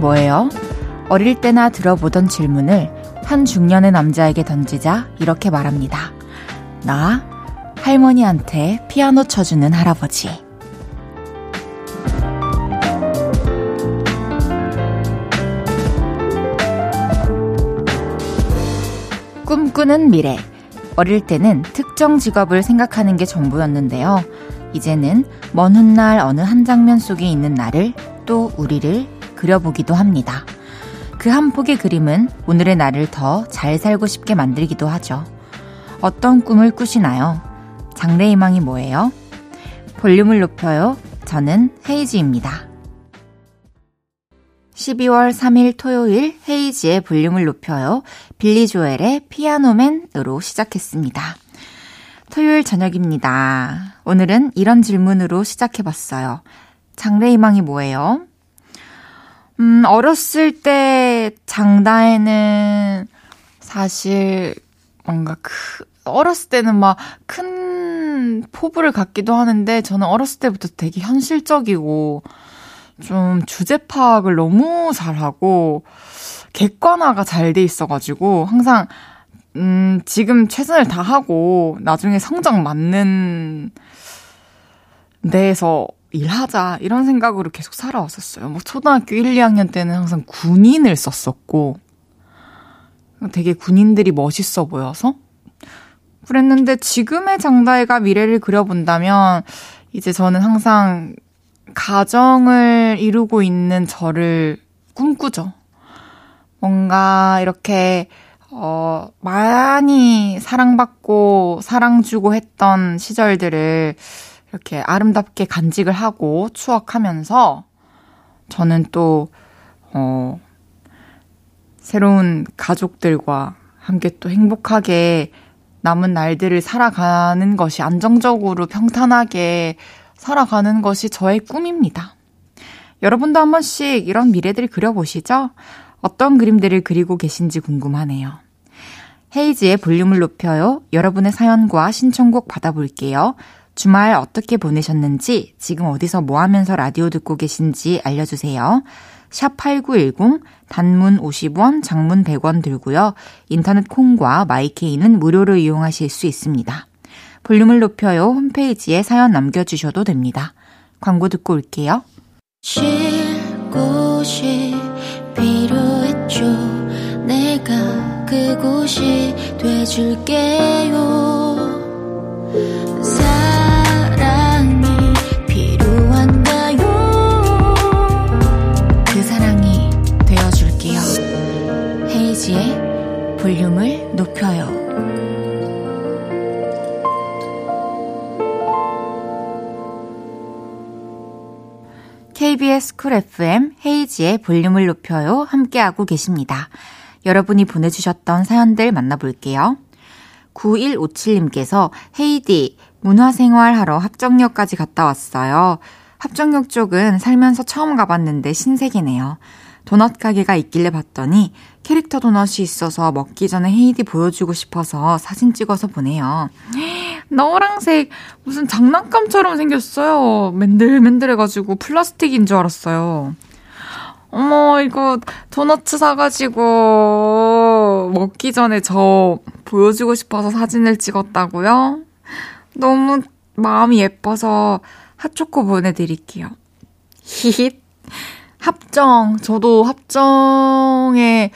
뭐예요? 어릴 때나 들어보던 질문을 한 중년의 남자에게 던지자 이렇게 말합니다. 나 할머니한테 피아노 쳐주는 할아버지. 꿈꾸는 미래. 어릴 때는 특정 직업을 생각하는 게 전부였는데요. 이제는 먼 훗날 어느 한 장면 속에 있는 나를 또 우리를 그려보기도 합니다. 그 한 폭의 그림은 오늘의 나를 더 잘 살고 싶게 만들기도 하죠. 어떤 꿈을 꾸시나요? 장래 희망이 뭐예요? 볼륨을 높여요. 저는 헤이지입니다. 12월 3일 토요일 헤이지의 볼륨을 높여요. 빌리 조엘의 피아노맨으로 시작했습니다. 토요일 저녁입니다. 오늘은 이런 질문으로 시작해봤어요. 장래 희망이 뭐예요? 음, 어렸을 때 장다에는 사실 뭔가 그, 어렸을 때는 막 큰 포부를 갖기도 하는데 저는 어렸을 때부터 되게 현실적이고 좀 주제 파악을 너무 잘하고 객관화가 잘 돼 있어가지고 항상 음, 지금 최선을 다하고 나중에 성적 맞는 데에서 일하자 이런 생각으로 계속 살아왔었어요. 뭐 초등학교 1, 2학년 때는 항상 군인을 썼었고 되게 군인들이 멋있어 보여서 그랬는데 지금의 장다혜가 미래를 그려본다면 이제 저는 항상 가정을 이루고 있는 저를 꿈꾸죠. 뭔가 이렇게 어, 많이 사랑받고 사랑주고 했던 시절들을 이렇게 아름답게 간직을 하고 추억하면서 저는 또, 어, 새로운 가족들과 함께 또 행복하게 남은 날들을 살아가는 것이 안정적으로 평탄하게 살아가는 것이 저의 꿈입니다. 여러분도 한 번씩 이런 미래들 그려보시죠? 어떤 그림들을 그리고 계신지 궁금하네요. 헤이즈의 볼륨을 높여요. 여러분의 사연과 신청곡 받아볼게요. 주말 어떻게 보내셨는지, 지금 어디서 뭐 하면서 라디오 듣고 계신지 알려주세요. 샵 8910, 단문 50원, 장문 100원 들고요. 인터넷 콩과 마이케이는 무료로 이용하실 수 있습니다. 볼륨을 높여요. 홈페이지에 사연 남겨주셔도 됩니다. 광고 듣고 올게요. 쉴 곳이 필요했죠. 내가 그곳이 돼줄게요. 볼륨을 높여요. KBS 쿨 FM 헤이지의 볼륨을 높여요. 함께하고 계십니다. 여러분이 보내주셨던 사연들 만나볼게요. 9157님께서 헤이디, 문화생활 하러 합정역까지 갔다 왔어요. 합정역 쪽은 살면서 처음 가봤는데 신세계네요. 도넛 가게가 있길래 봤더니 캐릭터 도넛이 있어서 먹기 전에 헤이디 보여주고 싶어서 사진 찍어서 보내요. 노랑색 무슨 장난감처럼 생겼어요. 맨들맨들해가지고 플라스틱인 줄 알았어요. 어머 이거 도넛 사가지고 먹기 전에 저 보여주고 싶어서 사진을 찍었다고요? 너무 마음이 예뻐서 핫초코 보내드릴게요. 히힛. 합정, 저도 합정에,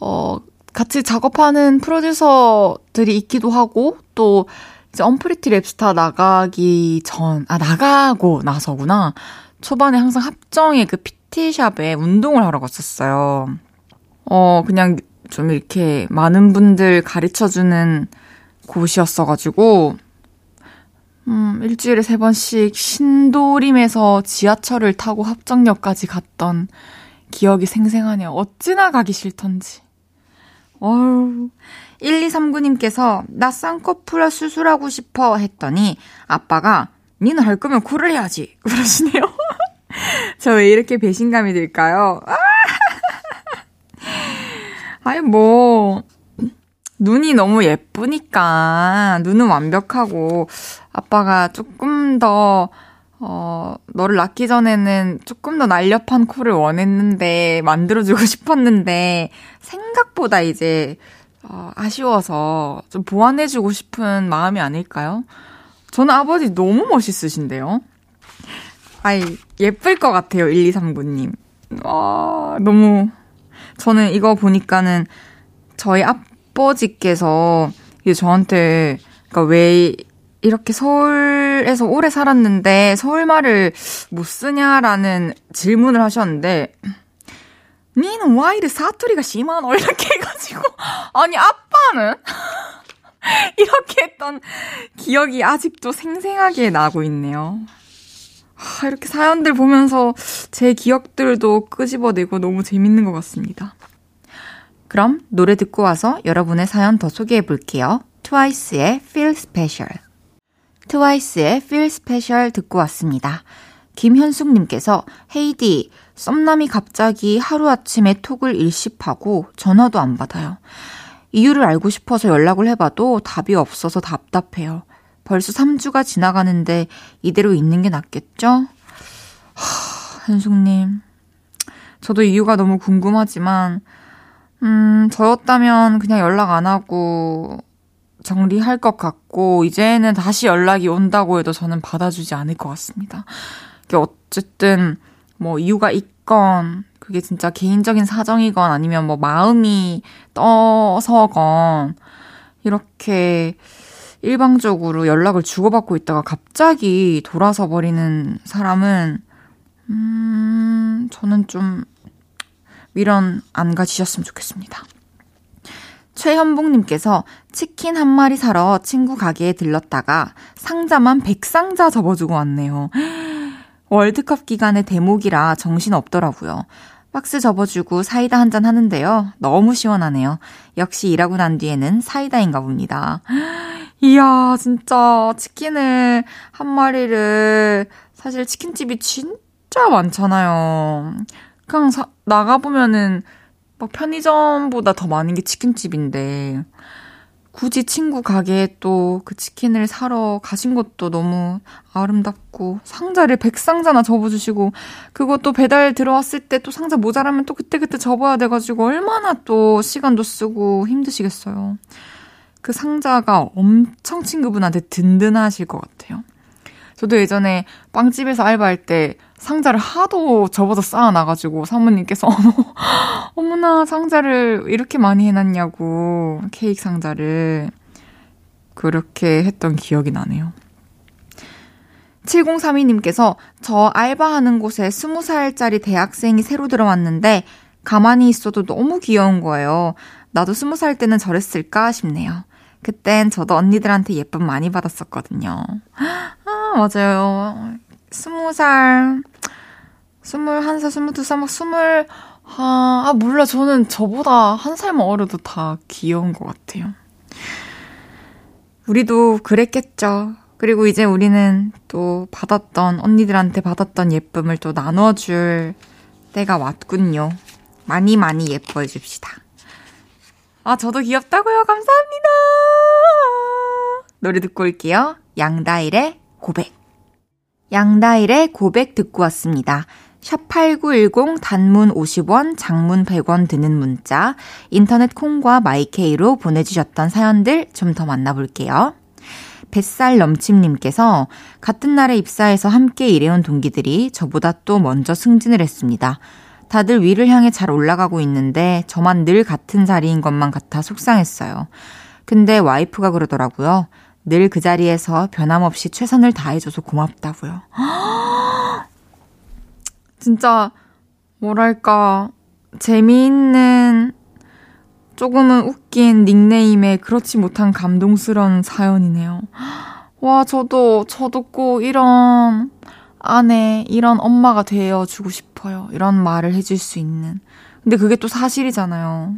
어, 같이 작업하는 프로듀서들이 있기도 하고, 또, 이제 언프리티 랩스타 나가기 전, 아, 나가고 나서구나. 초반에 항상 합정에 그 PT샵에 운동을 하러 갔었어요. 어, 그냥 좀 이렇게 많은 분들 가르쳐주는 곳이었어가지고, 음, 일주일에 세 번씩 신도림에서 지하철을 타고 합정역까지 갔던 기억이 생생하네요. 어찌나 가기 싫던지. 어우. 1239님께서 나 쌍꺼풀 수술하고 싶어 했더니 아빠가 니는 할 거면 코를 해야지. 그러시네요. 저 왜 이렇게 배신감이 들까요? 아니, 뭐, 눈이 너무 예쁘니까, 눈은 완벽하고, 아빠가 조금 더, 어, 너를 낳기 전에는 조금 더 날렵한 코를 원했는데, 만들어주고 싶었는데, 생각보다 이제, 어, 아쉬워서 좀 보완해주고 싶은 마음이 아닐까요? 저는 아버지 너무 멋있으신데요? 아이, 예쁠 것 같아요, 1239님. 와, 너무, 저는 이거 보니까는 저희 아버지께서 이제 저한테, 그니까 왜 이렇게 서울에서 오래 살았는데 서울말을 못 쓰냐라는 질문을 하셨는데, 니는 와 이리 사투리가 심하노? 이렇게 해가지고, 아니, 아빠는? 이렇게 했던 기억이 아직도 생생하게 나고 있네요. 하, 이렇게 사연들 보면서 제 기억들도 끄집어내고 너무 재밌는 것 같습니다. 그럼 노래 듣고 와서 여러분의 사연 더 소개해 볼게요. 트와이스의 Feel Special. 트와이스의 Feel Special 듣고 왔습니다. 김현숙님께서 헤이디, 썸남이 갑자기 하루아침에 톡을 일십하고 전화도 안 받아요. 이유를 알고 싶어서 연락을 해봐도 답이 없어서 답답해요. 벌써 3주가 지나가는데 이대로 있는 게 낫겠죠? 하, 현숙님. 저도 이유가 너무 궁금하지만, 음, 저였다면 그냥 연락 안 하고 정리할 것 같고, 이제는 다시 연락이 온다고 해도 저는 받아주지 않을 것 같습니다. 어쨌든, 뭐, 이유가 있건, 그게 진짜 개인적인 사정이건 아니면 뭐 마음이 떠서건, 이렇게 일방적으로 연락을 주고받고 있다가 갑자기 돌아서 버리는 사람은, 음, 저는 좀 미련 안 가지셨으면 좋겠습니다. 최현봉님께서 치킨 한 마리 사러 친구 가게에 들렀다가 상자만 100상자 접어주고 왔네요. 월드컵 기간의 대목이라 정신 없더라고요. 박스 접어주고 사이다 한 잔 하는데요. 너무 시원하네요. 역시 일하고 난 뒤에는 사이다인가 봅니다. 이야, 진짜 치킨을 한 마리를 사실 치킨집이 진짜 많잖아요. 그냥 사, 나가보면은 막 편의점보다 더 많은 게 치킨집인데 굳이 친구 가게에 또 그 치킨을 사러 가신 것도 너무 아름답고 상자를 100상자나 접어주시고 그것도 배달 들어왔을 때 또 상자 모자라면 또 그때그때 접어야 돼가지고 얼마나 또 시간도 쓰고 힘드시겠어요. 그 상자가 엄청 친구분한테 든든하실 것 같아요. 저도 예전에 빵집에서 알바할 때 상자를 하도 접어서 쌓아놔가지고 사모님께서 어머나 상자를 이렇게 많이 해놨냐고 케이크 상자를 그렇게 했던 기억이 나네요. 7032님께서 저 알바하는 곳에 20살짜리 대학생이 새로 들어왔는데 가만히 있어도 너무 귀여운 거예요. 나도 20살 때는 저랬을까 싶네요. 그땐 저도 언니들한테 예쁨 많이 받았었거든요. 아, 맞아요. 스무 살, 스물한 살, 스물두 살, 막 스물, 아, 아, 몰라. 저는 저보다 한 살만 어려도 다 귀여운 것 같아요. 우리도 그랬겠죠. 그리고 이제 우리는 또 받았던, 언니들한테 받았던 예쁨을 또 나눠줄 때가 왔군요. 많이 많이 예뻐해 줍시다. 아, 저도 귀엽다고요? 감사합니다. 노래 듣고 올게요. 양다일의 고백. 양다일의 고백 듣고 왔습니다. 샵8910 단문 50원, 장문 100원 드는 문자, 인터넷 콩과 My K로 보내주셨던 사연들 좀 더 만나볼게요. 뱃살 넘침님께서 같은 날에 입사해서 함께 일해온 동기들이 저보다 또 먼저 승진을 했습니다. 다들 위를 향해 잘 올라가고 있는데 저만 늘 같은 자리인 것만 같아 속상했어요. 근데 와이프가 그러더라고요. 늘 그 자리에서 변함없이 최선을 다해줘서 고맙다고요. 진짜 뭐랄까 재미있는 조금은 웃긴 닉네임에 그렇지 못한 감동스러운 사연이네요. 와, 저도, 저도 꼭 이런 아내, 이런 엄마가 되어주고 싶어요. 이런 말을 해줄 수 있는. 근데 그게 또 사실이잖아요.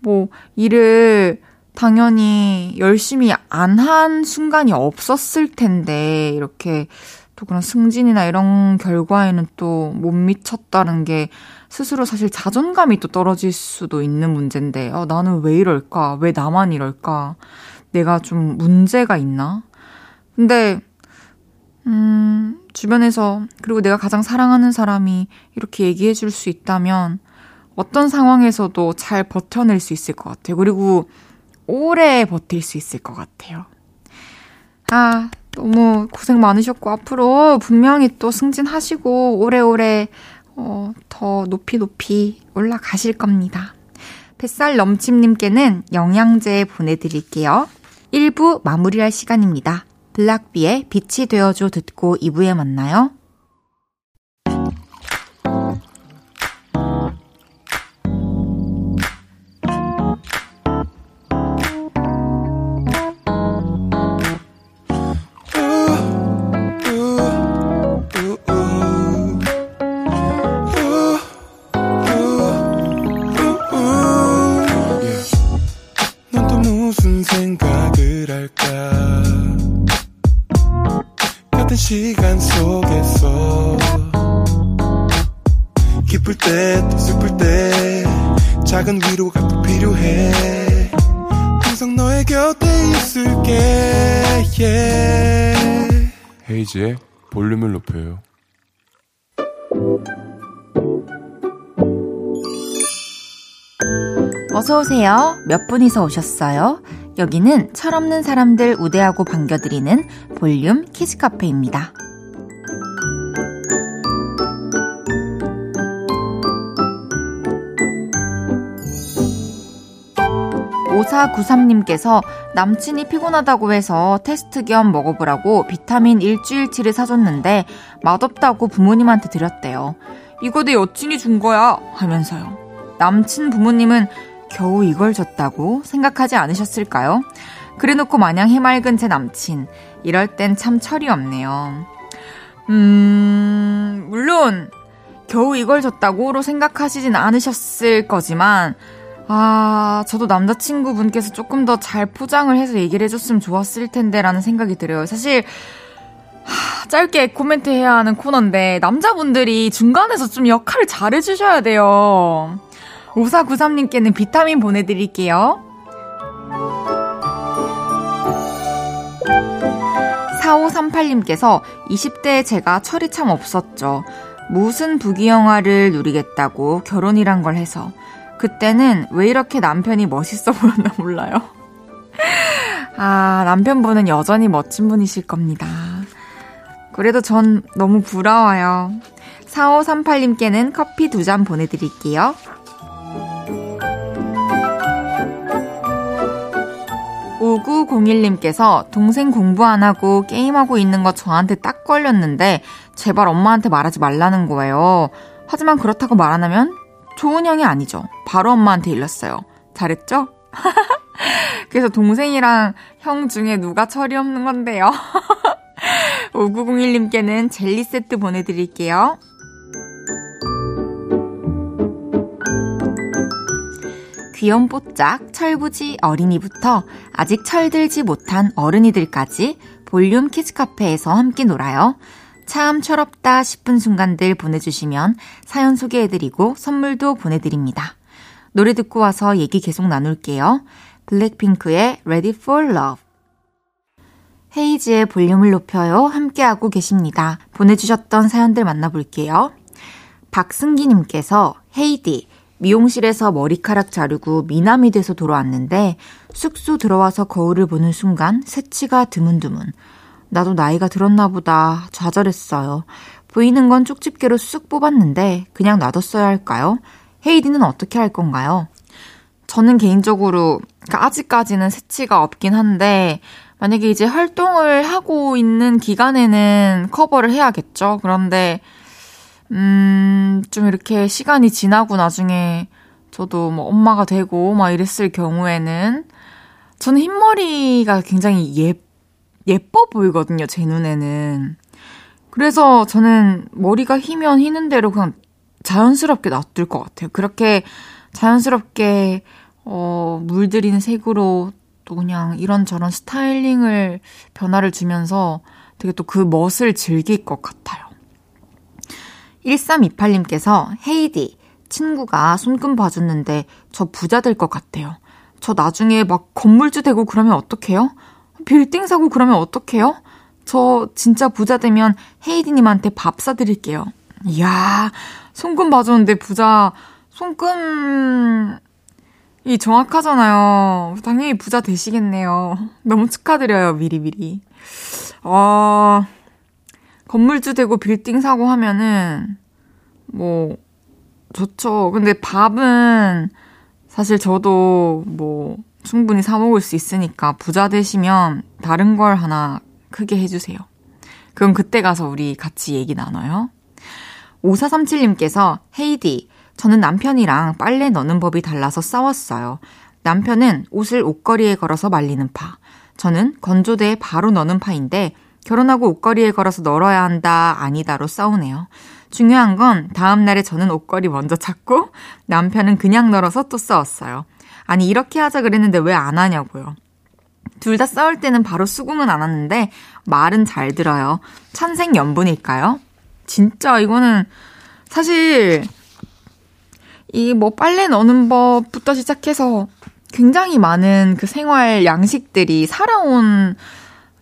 뭐, 일을 당연히 열심히 안 한 순간이 없었을 텐데, 이렇게 또 그런 승진이나 이런 결과에는 또 못 미쳤다는 게 스스로 사실 자존감이 또 떨어질 수도 있는 문제인데, 어, 나는 왜 이럴까? 왜 나만 이럴까? 내가 좀 문제가 있나? 근데 음, 주변에서, 그리고 내가 가장 사랑하는 사람이 이렇게 얘기해 줄 수 있다면 어떤 상황에서도 잘 버텨낼 수 있을 것 같아요. 그리고 오래 버틸 수 있을 것 같아요. 아, 너무 고생 많으셨고, 앞으로 분명히 또 승진하시고, 오래오래, 어, 더 높이 높이 올라가실 겁니다. 뱃살 넘침님께는 영양제 보내드릴게요. 1부 마무리할 시간입니다. 블락비의 빛이 되어줘 듣고 2부에 만나요. 헤이지의 볼륨을 높여요. 어서오세요. 몇 분이서 오셨어요? 여기는 철없는 사람들 우대하고 반겨드리는 볼륨 키즈카페입니다. 5493님께서 남친이 피곤하다고 해서 테스트 겸 먹어보라고 비타민 일주일치를 사줬는데 맛없다고 부모님한테 드렸대요. 이거 내 여친이 준 거야 하면서요. 남친 부모님은 겨우 이걸 줬다고 생각하지 않으셨을까요? 그래놓고 마냥 해맑은 제 남친. 이럴 땐 참 철이 없네요. 음, 물론, 겨우 이걸 줬다고로 생각하시진 않으셨을 거지만, 아, 저도 남자친구분께서 조금 더 잘 포장을 해서 얘기를 해줬으면 좋았을 텐데라는 생각이 들어요. 사실, 하, 짧게 코멘트 해야 하는 코너인데, 남자분들이 중간에서 좀 역할을 잘 해주셔야 돼요. 5493님께는 비타민 보내드릴게요. 4538님께서 20대에 제가 철이 참 없었죠. 무슨 부귀영화를 누리겠다고 결혼이란 걸 해서 그때는 왜 이렇게 남편이 멋있어 보였나 몰라요. 아, 남편분은 여전히 멋진 분이실 겁니다. 그래도 전 너무 부러워요. 4538님께는 커피 두 잔 보내드릴게요. 5901님께서 동생 공부 안 하고 게임하고 있는 거 저한테 딱 걸렸는데 제발 엄마한테 말하지 말라는 거예요. 하지만 그렇다고 말 안 하면 좋은 형이 아니죠. 바로 엄마한테 일렀어요. 잘했죠? 그래서 동생이랑 형 중에 누가 철이 없는 건데요. 5901님께는 젤리 세트 보내드릴게요. 귀염 뽀짝 철부지 어린이부터 아직 철들지 못한 어른이들까지 볼륨 키즈카페에서 함께 놀아요. 참 철없다 싶은 순간들 보내주시면 사연 소개해드리고 선물도 보내드립니다. 노래 듣고 와서 얘기 계속 나눌게요. 블랙핑크의 Ready for Love. 헤이지의 볼륨을 높여요. 함께하고 계십니다. 보내주셨던 사연들 만나볼게요. 박승기님께서 헤이디, 미용실에서 머리카락 자르고 미남이 돼서 돌아왔는데 숙소 들어와서 거울을 보는 순간 새치가 드문드문. 나도 나이가 들었나 보다 좌절했어요. 보이는 건 쪽집게로 쑥 뽑았는데 그냥 놔뒀어야 할까요? 헤이디는 어떻게 할 건가요? 저는 개인적으로 그러니까 아직까지는 새치가 없긴 한데 만약에 이제 활동을 하고 있는 기간에는 커버를 해야겠죠. 그런데 음, 좀 이렇게 시간이 지나고 나중에 저도 뭐 엄마가 되고 막 이랬을 경우에는 저는 흰머리가 굉장히 예, 예뻐 보이거든요, 제 눈에는. 그래서 저는 머리가 휘면 휘는 대로 그냥 자연스럽게 놔둘 것 같아요. 그렇게 자연스럽게, 어, 물들이는 색으로 또 그냥 이런저런 스타일링을 변화를 주면서 되게 또 그 멋을 즐길 것 같아요. 1328님께서 헤이디, 친구가 손금 봐줬는데 저 부자 될 것 같아요. 저 나중에 막 건물주 되고 그러면 어떡해요? 빌딩 사고 그러면 어떡해요? 저 진짜 부자 되면 헤이디님한테 밥 사드릴게요. 이야, 손금 봐줬는데 부자, 손금, 이 정확하잖아요. 당연히 부자 되시겠네요. 너무 축하드려요, 미리미리. 어, 건물주 되고 빌딩 사고 하면은, 뭐, 좋죠. 근데 밥은 사실 저도 뭐 충분히 사 먹을 수 있으니까 부자 되시면 다른 걸 하나 크게 해주세요. 그럼 그때 가서 우리 같이 얘기 나눠요. 5437님께서 헤이디, 저는 남편이랑 빨래 넣는 법이 달라서 싸웠어요. 남편은 옷을 옷걸이에 걸어서 말리는 파. 저는 건조대에 바로 넣는 파인데 결혼하고 옷걸이에 걸어서 널어야 한다, 아니다로 싸우네요. 중요한 건 다음날에 저는 옷걸이 먼저 찾고 남편은 그냥 널어서 또 싸웠어요. 아니, 이렇게 하자 그랬는데 왜 안 하냐고요. 둘 다 싸울 때는 바로 수긍은 안 하는데 말은 잘 들어요. 천생 연분일까요? 진짜 이거는 사실 이 뭐 빨래 넣는 법부터 시작해서 굉장히 많은 그 생활 양식들이 살아온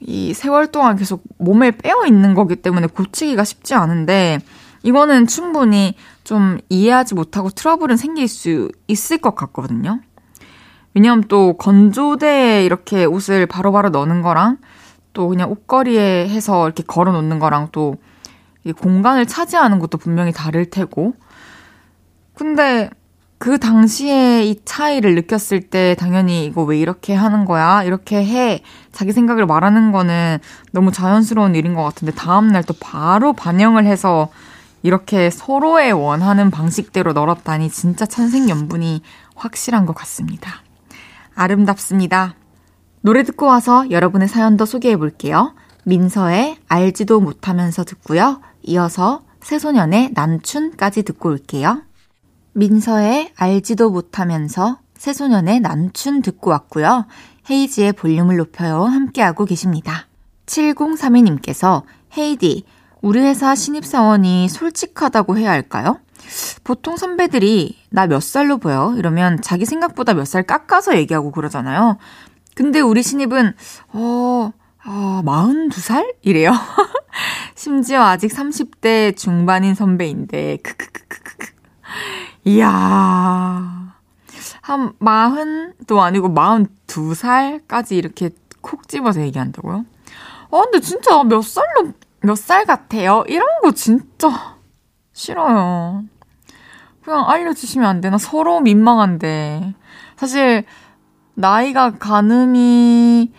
이 세월 동안 계속 몸에 빼어 있는 거기 때문에 고치기가 쉽지 않은데 이거는 충분히 좀 이해하지 못하고 트러블은 생길 수 있을 것 같거든요. 왜냐면 또 건조대에 이렇게 옷을 바로바로 바로 넣는 거랑 또 그냥 옷걸이에 해서 이렇게 걸어 놓는 거랑 또 공간을 차지하는 것도 분명히 다를 테고. 근데 그 당시에 이 차이를 느꼈을 때 당연히 이거 왜 이렇게 하는 거야? 이렇게 해. 자기 생각을 말하는 거는 너무 자연스러운 일인 것 같은데 다음날 또 바로 반영을 해서 이렇게 서로의 원하는 방식대로 널었다니 진짜 천생연분이 확실한 것 같습니다. 아름답습니다. 노래 듣고 와서 여러분의 사연도 소개해 볼게요. 민서의 알지도 못하면서 듣고요. 이어서 새소년의 난춘까지 듣고 올게요. 민서의 알지도 못하면서 새소년의 난춘 듣고 왔고요. 헤이지의 볼륨을 높여요 함께하고 계십니다. 7032님께서 헤이디, 우리 회사 신입사원이 솔직하다고 해야 할까요? 보통 선배들이 나 몇 살로 보여? 이러면 자기 생각보다 몇 살 깎아서 얘기하고 그러잖아요. 근데 우리 신입은, 어, 어 42살? 이래요. 심지어 아직 30대 중반인 선배인데, 크크크크크. 이야. 한 마흔도 아니고 마흔 두 살까지 이렇게 콕 집어서 얘기한다고요? 아, 근데 진짜 몇 살로, 몇 살 같아요? 이런 거 진짜 싫어요. 그냥 알려주시면 안 되나? 서로 민망한데. 사실, 나이가 가늠이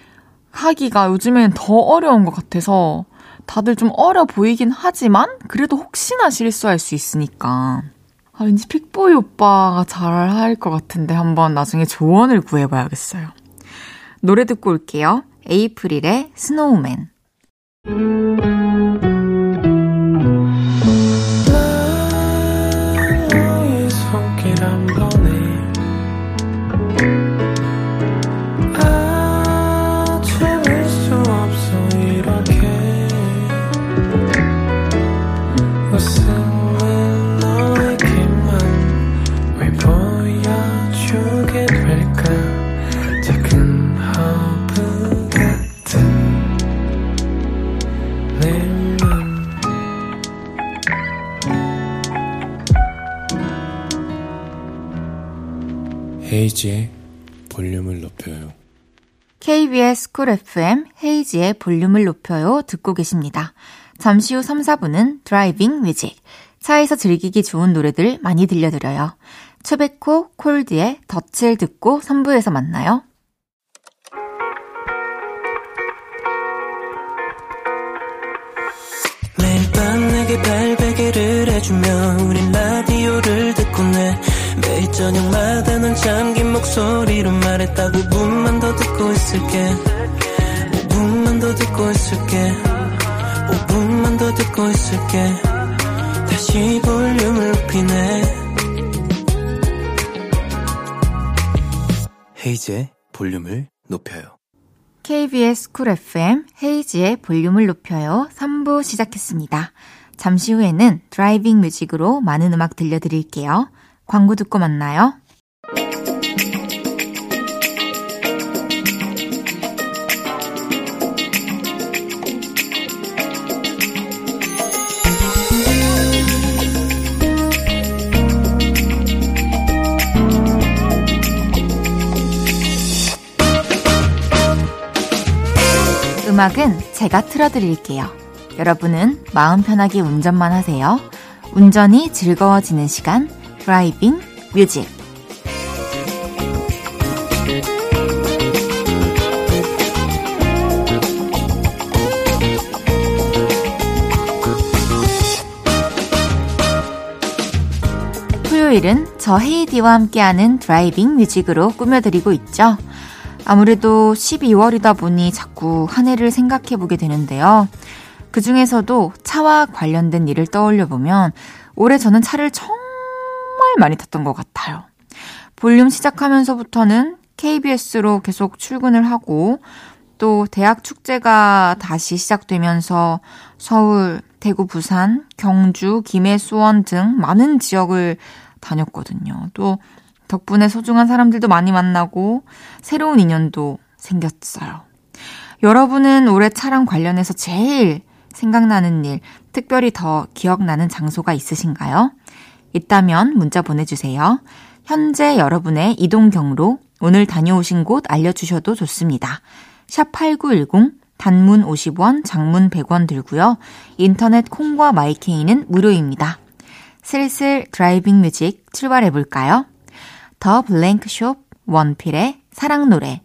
하기가 요즘엔 더 어려운 것 같아서 다들 좀 어려 보이긴 하지만 그래도 혹시나 실수할 수 있으니까. 아, 왠지 픽보이 오빠가 잘 할 것 같은데 한번 나중에 조언을 구해봐야겠어요. 노래 듣고 올게요. 에이프릴의 스노우맨. 헤이즈의 볼륨을 높여요. KBS Cool FM 헤이즈의 볼륨을 높여요 듣고 계십니다. 잠시 후 3, 4분은 driving music. 차에서 즐기기 좋은 노래들 많이 들려드려요. 최백호 콜드의 덫을 듣고 3부에서 만나요. 매일 밤 내게 팔베개를 해주며 우린 라디오를 듣고 내 매일 저녁마다 넌 목소리로 말했다 5분만 더 듣고 있을게 5분만 더 듣고 있을게 5분만 더 듣고 있을게 다시 볼륨을 높이네 헤이즈의 볼륨을 높여요 KBS Cool FM 헤이즈의 볼륨을 높여요 3부 시작했습니다. 잠시 후에는 드라이빙 뮤직으로 많은 음악 들려드릴게요. 광고 듣고 만나요. 음악은 제가 틀어드릴게요. 여러분은 마음 편하게 운전만 하세요. 운전이 즐거워지는 시간, driving music. 토요일은 저 헤이즈와 함께하는 driving music으로 꾸며드리고 있죠. 아무래도 12월이다 보니 자꾸 한 해를 생각해 보게 되는데요. 그 중에서도 차와 관련된 일을 떠올려 보면 올해 저는 차를 정말 많이 탔던 것 같아요. 볼륨 시작하면서부터는 KBS로 계속 출근을 하고 또 대학 축제가 다시 시작되면서 서울, 대구, 부산, 경주, 김해, 수원 등 많은 지역을 다녔거든요. 또 덕분에 소중한 사람들도 많이 만나고 새로운 인연도 생겼어요. 여러분은 올해 차랑 관련해서 제일 생각나는 일, 특별히 더 기억나는 장소가 있으신가요? 있다면 문자 보내주세요. 현재 여러분의 이동 경로, 오늘 다녀오신 곳 알려주셔도 좋습니다. 샵 8910, 단문 50원, 장문 100원 들고요. 인터넷 콩과 My K는 무료입니다. 슬슬 driving music 출발해볼까요? 더 블랭크숍, 원필의 사랑 노래,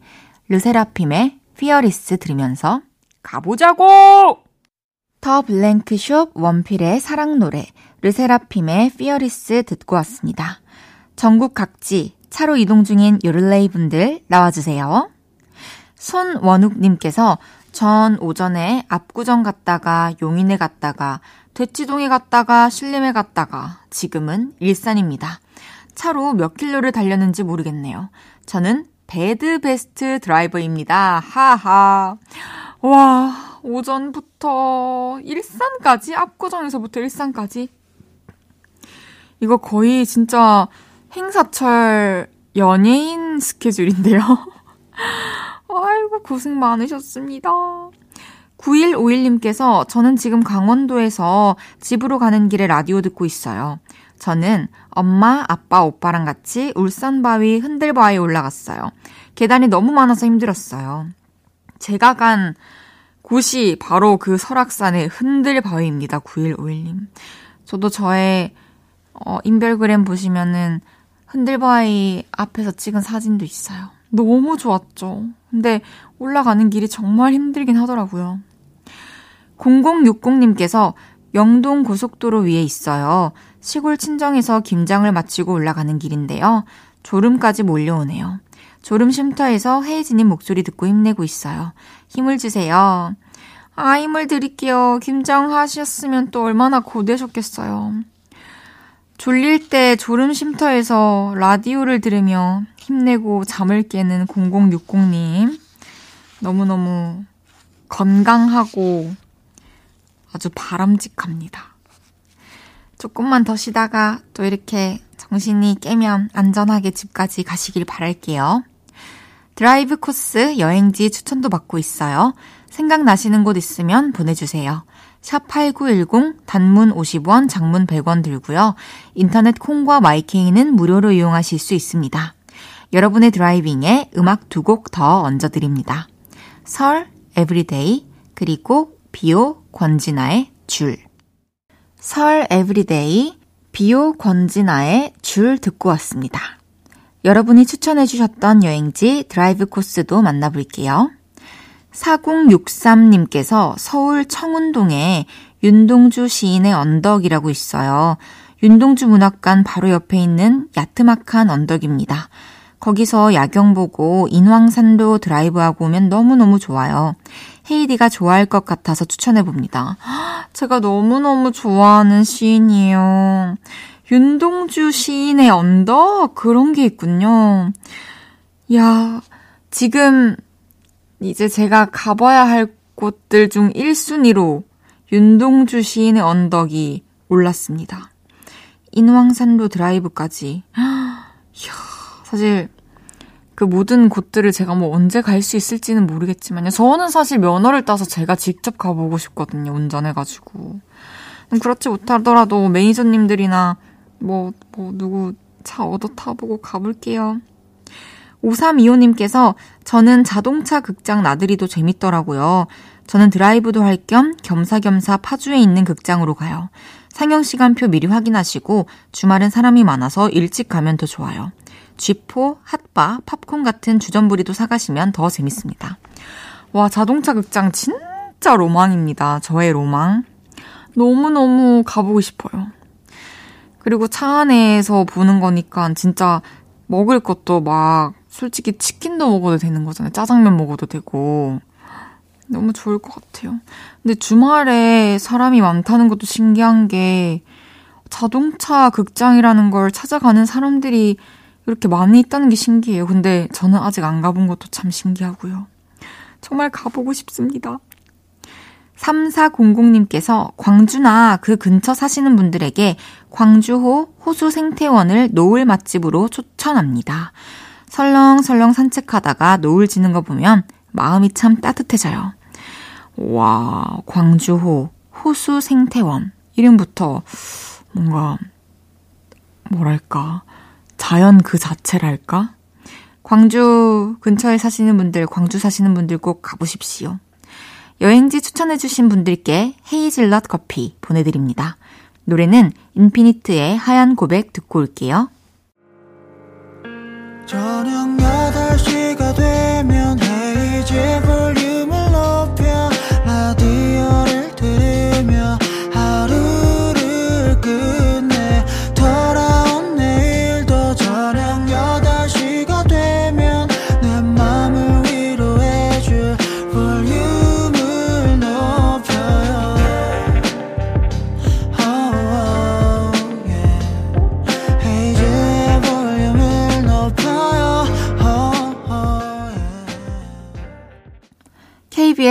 르세라핌의 FEARLESS 들으면서 가보자고! 더 블랭크숍, 원필의 사랑 노래, 르세라핌의 FEARLESS 듣고 왔습니다. 전국 각지 차로 이동 중인 요를레이 분들 나와주세요. 손원욱님께서 전 오전에 압구정 갔다가 용인에 갔다가 대치동에 갔다가 신림에 갔다가 지금은 일산입니다. 차로 몇 킬로를 달렸는지 모르겠네요. 저는 배드 베스트 드라이버입니다. 하하. 와, 오전부터 일산까지? 압구정에서부터 일산까지? 이거 거의 진짜 행사철 연예인 스케줄인데요. 아이고, 고생 많으셨습니다. 9151님께서 저는 지금 강원도에서 집으로 가는 길에 라디오 듣고 있어요. 저는 엄마, 아빠, 오빠랑 같이 울산 바위 흔들바위 올라갔어요. 계단이 너무 많아서 힘들었어요. 제가 간 곳이 바로 그 설악산의 흔들바위입니다. 9151님. 저도 저의 어, 인별그램 보시면은 흔들바위 앞에서 찍은 사진도 있어요. 너무 좋았죠. 근데 올라가는 길이 정말 힘들긴 하더라고요. 0060님께서 영동 고속도로 위에 있어요. 시골 친정에서 김장을 마치고 올라가는 길인데요. 졸음까지 몰려오네요. 졸음 쉼터에서 헤이즈님 목소리 듣고 힘내고 있어요. 힘을 주세요. 아, 힘을 드릴게요. 김장 하셨으면 또 얼마나 고되셨겠어요. 졸릴 때 졸음 쉼터에서 라디오를 들으며 힘내고 잠을 깨는 0060님. 너무너무 건강하고 아주 바람직합니다. 조금만 더 쉬다가 또 이렇게 정신이 깨면 안전하게 집까지 가시길 바랄게요. 드라이브 코스 여행지 추천도 받고 있어요. 생각나시는 곳 있으면 보내주세요. 샵8910 단문 50원, 장문 100원 들고요. 인터넷 콩과 My K는 무료로 이용하실 수 있습니다. 여러분의 driving에 음악 두 곡 더 얹어드립니다. 설, everyday, 그리고 비오, 권진아의 줄. 설 everyday 비오 권진아의 줄 듣고 왔습니다. 여러분이 추천해 주셨던 여행지 드라이브 코스도 만나볼게요. 4063님께서 서울 청운동에 윤동주 시인의 언덕이라고 있어요. 윤동주 문학관 바로 옆에 있는 야트막한 언덕입니다. 거기서 야경 보고 인왕산도 드라이브하고 오면 너무너무 좋아요. 헤이디가 좋아할 것 같아서 추천해 봅니다. 제가 너무너무 좋아하는 시인이에요. 윤동주 시인의 언덕? 그런 게 있군요. 야, 지금 이제 제가 가봐야 할 곳들 중 1순위로 윤동주 시인의 언덕이 올랐습니다. 인왕산도 드라이브까지. 이야, 사실 그 모든 곳들을 제가 뭐 언제 갈 수 있을지는 모르겠지만요. 저는 사실 면허를 따서 제가 직접 가보고 싶거든요. 운전해가지고. 그렇지 못하더라도 매니저님들이나 뭐, 뭐, 누구 차 얻어 타보고 가볼게요. 5325님께서 저는 자동차 극장 나들이도 재밌더라고요. 저는 드라이브도 할 겸 겸사겸사 파주에 있는 극장으로 가요. 상영 시간표 미리 확인하시고 주말은 사람이 많아서 일찍 가면 더 좋아요. 쥐포, 핫바, 팝콘 같은 주전부리도 사가시면 더 재밌습니다. 와, 자동차 극장 진짜 로망입니다. 저의 로망. 너무너무 가보고 싶어요. 그리고 차 안에서 보는 거니까 진짜 먹을 것도 막 솔직히 치킨도 먹어도 되는 거잖아요. 짜장면 먹어도 되고. 너무 좋을 것 같아요. 근데 주말에 사람이 많다는 것도 신기한 게 자동차 극장이라는 걸 찾아가는 사람들이 이렇게 많이 있다는 게 신기해요. 근데 저는 아직 안 가본 것도 참 신기하고요. 정말 가보고 싶습니다. 3400님께서 광주나 그 근처 사시는 분들에게 광주호 호수 생태원을 노을 맛집으로 추천합니다. 설렁설렁 산책하다가 노을 지는 거 보면 마음이 참 따뜻해져요. 와, 광주호 호수 생태원. 이름부터 뭔가, 뭐랄까, 자연 그 자체랄까? 광주 근처에 사시는 분들, 광주 사시는 분들 꼭 가보십시오. 여행지 추천해주신 분들께 헤이즐넛 커피 보내드립니다. 노래는 인피니트의 하얀 고백 듣고 올게요. 저녁 8시가 되면 헤이즈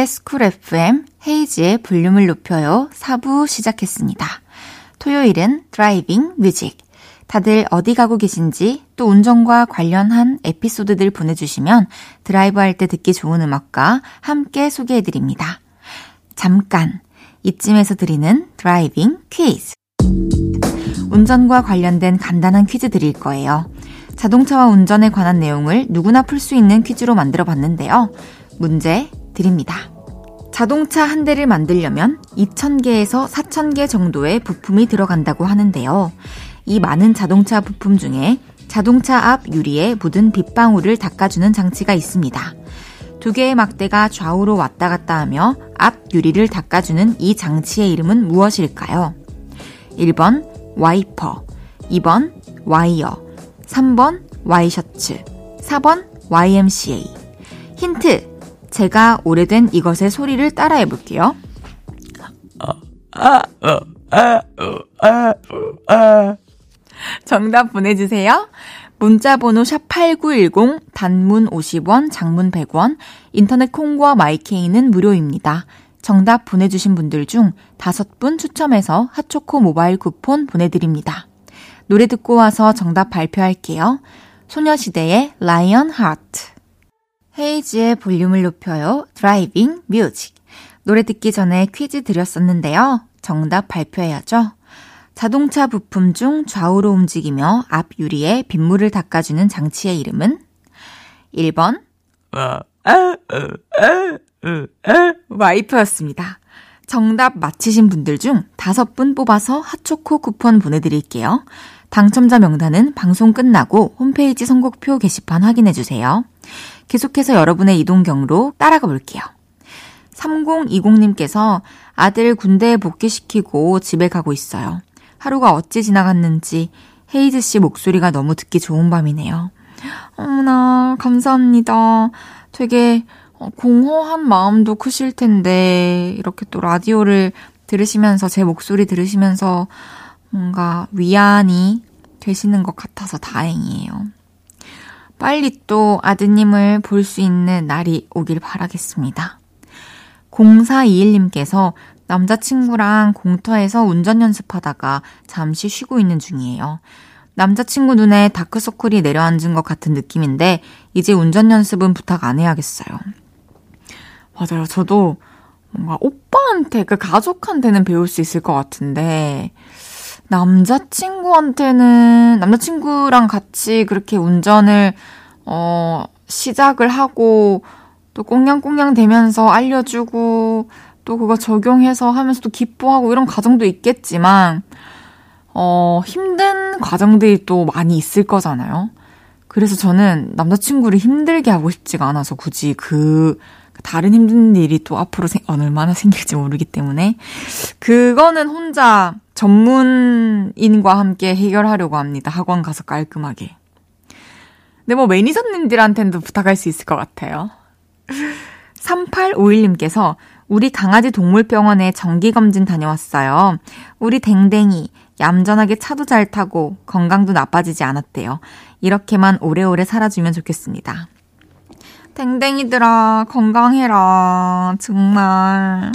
KBS Cool FM 헤이즈의 볼륨을 높여요 4부 시작했습니다. 토요일은 driving music. 다들 어디 가고 계신지 또 운전과 관련한 에피소드들 보내주시면 드라이브 할 때 듣기 좋은 음악과 함께 소개해드립니다. 잠깐 이쯤에서 드리는 driving 퀴즈. 운전과 관련된 간단한 퀴즈 드릴 거예요. 자동차와 운전에 관한 내용을 누구나 풀 수 있는 퀴즈로 만들어 봤는데요. 문제 드립니다. 자동차 한 대를 만들려면 2,000개에서 4,000개 정도의 부품이 들어간다고 하는데요. 이 많은 자동차 부품 중에 자동차 앞 유리에 묻은 빗방울을 닦아주는 장치가 있습니다. 두 개의 막대가 좌우로 왔다 갔다 하며 앞 유리를 닦아주는 이 장치의 이름은 무엇일까요? 1번 와이퍼, 2번 와이어, 3번 와이셔츠, 4번 YMCA. 힌트! 제가 오래된 이것의 소리를 따라해 볼게요. 정답 보내주세요. 문자번호 샵8910, 단문 50원, 장문 100원, 인터넷 콩과 마이케이는 무료입니다. 정답 보내주신 분들 중 다섯 분 추첨해서 핫초코 모바일 쿠폰 보내드립니다. 노래 듣고 와서 정답 발표할게요. 소녀시대의 Lion Heart. 헤이즈의 볼륨을 높여요. Driving Music. 노래 듣기 전에 퀴즈 드렸었는데요. 정답 발표해야죠. 자동차 부품 중 좌우로 움직이며 앞 유리에 빗물을 닦아주는 장치의 이름은 1번 와이퍼였습니다. 정답 맞히신 분들 중 다섯 분 뽑아서 핫초코 쿠폰 보내드릴게요. 당첨자 명단은 방송 끝나고 홈페이지 선곡표 게시판 확인해주세요. 계속해서 여러분의 이동 경로 따라가 볼게요. 3020님께서 아들 군대에 복귀시키고 집에 가고 있어요. 하루가 어찌 지나갔는지 헤이즈 씨 목소리가 너무 듣기 좋은 밤이네요. 어머나, 감사합니다. 되게 어, 공허한 마음도 크실 텐데, 이렇게 또 라디오를 들으시면서, 제 목소리 들으시면서 뭔가 위안이 되시는 것 같아서 다행이에요. 빨리 또 아드님을 볼 수 있는 날이 오길 바라겠습니다. 0421님께서 남자친구랑 공터에서 운전 연습하다가 잠시 쉬고 있는 중이에요. 남자친구 눈에 다크서클이 내려앉은 것 같은 느낌인데, 이제 운전 연습은 부탁 안 해야겠어요. 맞아요. 저도 뭔가 오빠한테, 그 가족한테는 배울 수 있을 것 같은데, 남자친구한테는, 남자친구랑 같이 그렇게 운전을, 어, 시작을 하고, 또 꽁냥꽁냥 되면서 알려주고 또 그거 적용해서 하면서 또 기뻐하고 이런 과정도 있겠지만 어, 힘든 과정들이 또 많이 있을 거잖아요. 그래서 저는 남자친구를 힘들게 하고 싶지가 않아서 굳이 그 다른 힘든 일이 또 앞으로 생, 얼마나 생길지 모르기 때문에 그거는 혼자 전문인과 함께 해결하려고 합니다. 학원 가서 깔끔하게. 근데 뭐 매니저님들한테도 부탁할 수 있을 것 같아요. 3851님께서 우리 강아지 동물병원에 정기검진 다녀왔어요. 우리 댕댕이 얌전하게 차도 잘 타고 건강도 나빠지지 않았대요. 이렇게만 오래오래 살아주면 좋겠습니다. 댕댕이들아, 건강해라. 정말.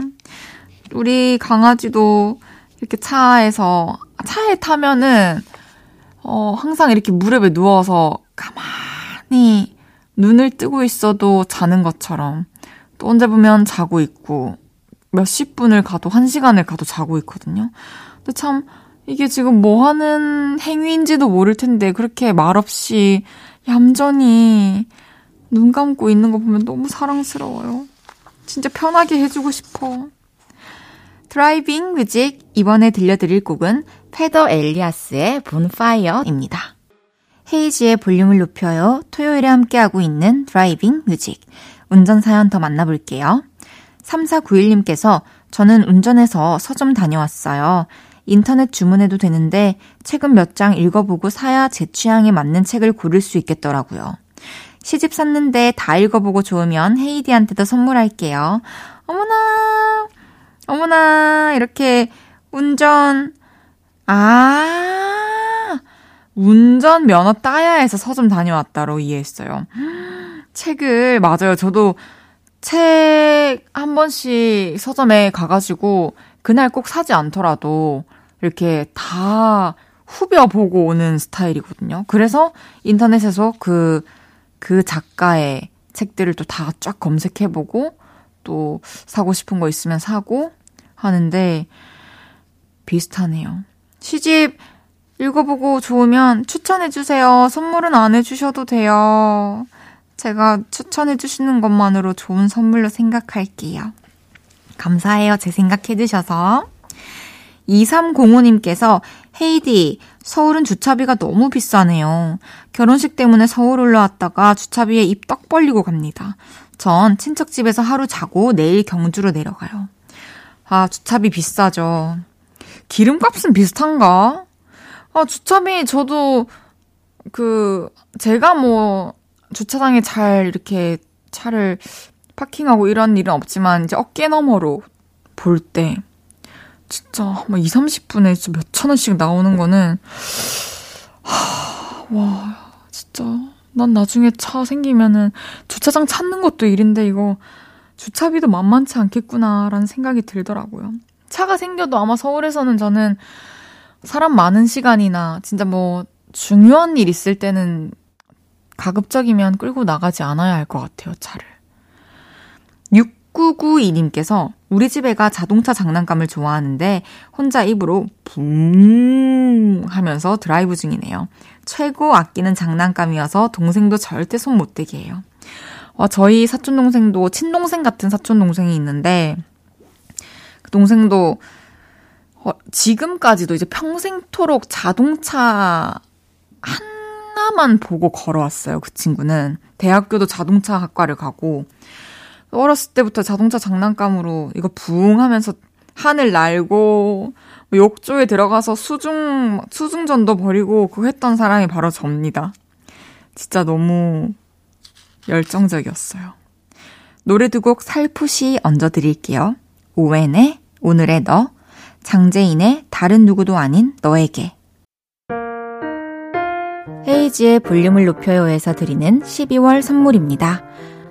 우리 강아지도 이렇게 차에서, 차에 타면은, 어, 항상 이렇게 무릎에 누워서 가만히 눈을 뜨고 있어도 자는 것처럼 또 언제 보면 자고 있고 몇십 분을 가도 한 시간을 가도 자고 있거든요. 근데 참 이게 지금 뭐 하는 행위인지도 모를 텐데 그렇게 말없이 얌전히 눈 감고 있는 거 보면 너무 사랑스러워요. 진짜 편하게 해주고 싶어. Driving Music 이번에 들려드릴 곡은 페더 엘리아스의 Bonfire입니다. 헤이즈의 볼륨을 높여요. 토요일에 함께하고 있는 Driving Music. 운전 사연 더 만나볼게요. 3491님께서 저는 운전해서 서점 다녀왔어요. 인터넷 주문해도 되는데 책은 몇 장 읽어보고 사야 제 취향에 맞는 책을 고를 수 있겠더라고요. 시집 샀는데 다 읽어보고 좋으면 헤이디한테도 선물할게요. 어머나, 어머나, 이렇게 운전, 아, 운전 면허 따야 해서 서점 다녀왔다로 이해했어요. 책을, 맞아요. 저도 책 한 번씩 서점에 가가지고 그날 꼭 사지 않더라도 이렇게 다 후벼 보고 오는 스타일이거든요. 그래서 인터넷에서 그, 그 작가의 책들을 또 다 쫙 검색해보고 또 사고 싶은 거 있으면 사고 하는데 비슷하네요. 시집 읽어보고 좋으면 추천해주세요. 선물은 안 해주셔도 돼요. 제가 추천해주시는 것만으로 좋은 선물로 생각할게요. 감사해요. 제 생각해주셔서. 2305님께서 헤이디, 서울은 주차비가 너무 비싸네요. 결혼식 때문에 서울 올라왔다가 주차비에 입 떡 벌리고 갑니다. 전 친척집에서 하루 자고 내일 경주로 내려가요. 아, 주차비 비싸죠. 기름값은 비슷한가? 아, 주차비 저도 그 제가 뭐 주차장에 잘 이렇게 차를 파킹하고 이런 일은 없지만 이제 어깨 너머로 볼 때 진짜 막 2, 30분에 진짜 몇천 원씩 나오는 거는 하, 와 진짜 난 나중에 차 생기면은 주차장 찾는 것도 일인데 이거 주차비도 만만치 않겠구나라는 생각이 들더라고요. 차가 생겨도 아마 서울에서는 저는 사람 많은 시간이나 진짜 뭐 중요한 일 있을 때는 가급적이면 끌고 나가지 않아야 할 것 같아요, 차를. 6992님께서 우리 집 애가 자동차 장난감을 좋아하는데 혼자 입으로 붕 하면서 드라이브 중이네요. 최고 아끼는 장난감이어서 동생도 절대 손 못 대게 해요. 와, 저희 사촌 동생도 친동생 같은 사촌 동생이 있는데 그 동생도 어, 지금까지도 이제 평생토록 자동차 하나만 보고 걸어왔어요. 그 친구는 대학교도 자동차 학과를 가고 어렸을 때부터 자동차 장난감으로 이거 부웅 하면서 하늘 날고 뭐 욕조에 들어가서 수중 수중전도 버리고 그거 했던 사람이 바로 접니다. 진짜 너무 열정적이었어요. 노래 두 곡 살포시 얹어 드릴게요. 오웬의 오늘의 너, 장재인의 다른 누구도 아닌 너에게. 헤이즈의 볼륨을 높여요에서 드리는 12월 선물입니다.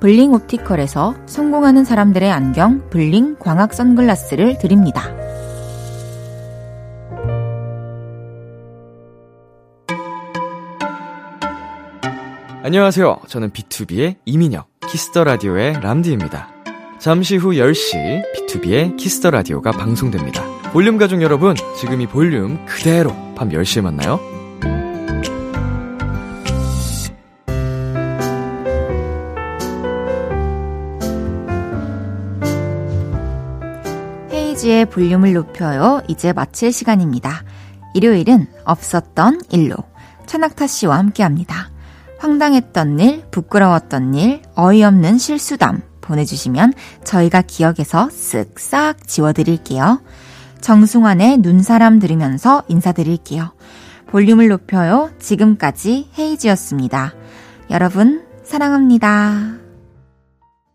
블링 옵티컬에서 성공하는 사람들의 안경 블링 광학 선글라스를 드립니다. 안녕하세요. 저는 B2B의 이민혁, 키스터 라디오의 람디입니다. 잠시 후 10시 B2B의 키스터 라디오가 방송됩니다. 볼륨 가족 여러분, 지금 이 볼륨 그대로 밤 10시에 만나요. 헤이즈의 볼륨을 높여요. 이제 마칠 시간입니다. 일요일은 없었던 일로 천낙타 씨와 함께 합니다. 황당했던 일, 부끄러웠던 일, 어이없는 실수담 보내주시면 저희가 기억에서 쓱싹 지워드릴게요. 정승환의 눈사람 들으면서 인사드릴게요. 볼륨을 높여요. 지금까지 헤이지였습니다. 여러분, 사랑합니다.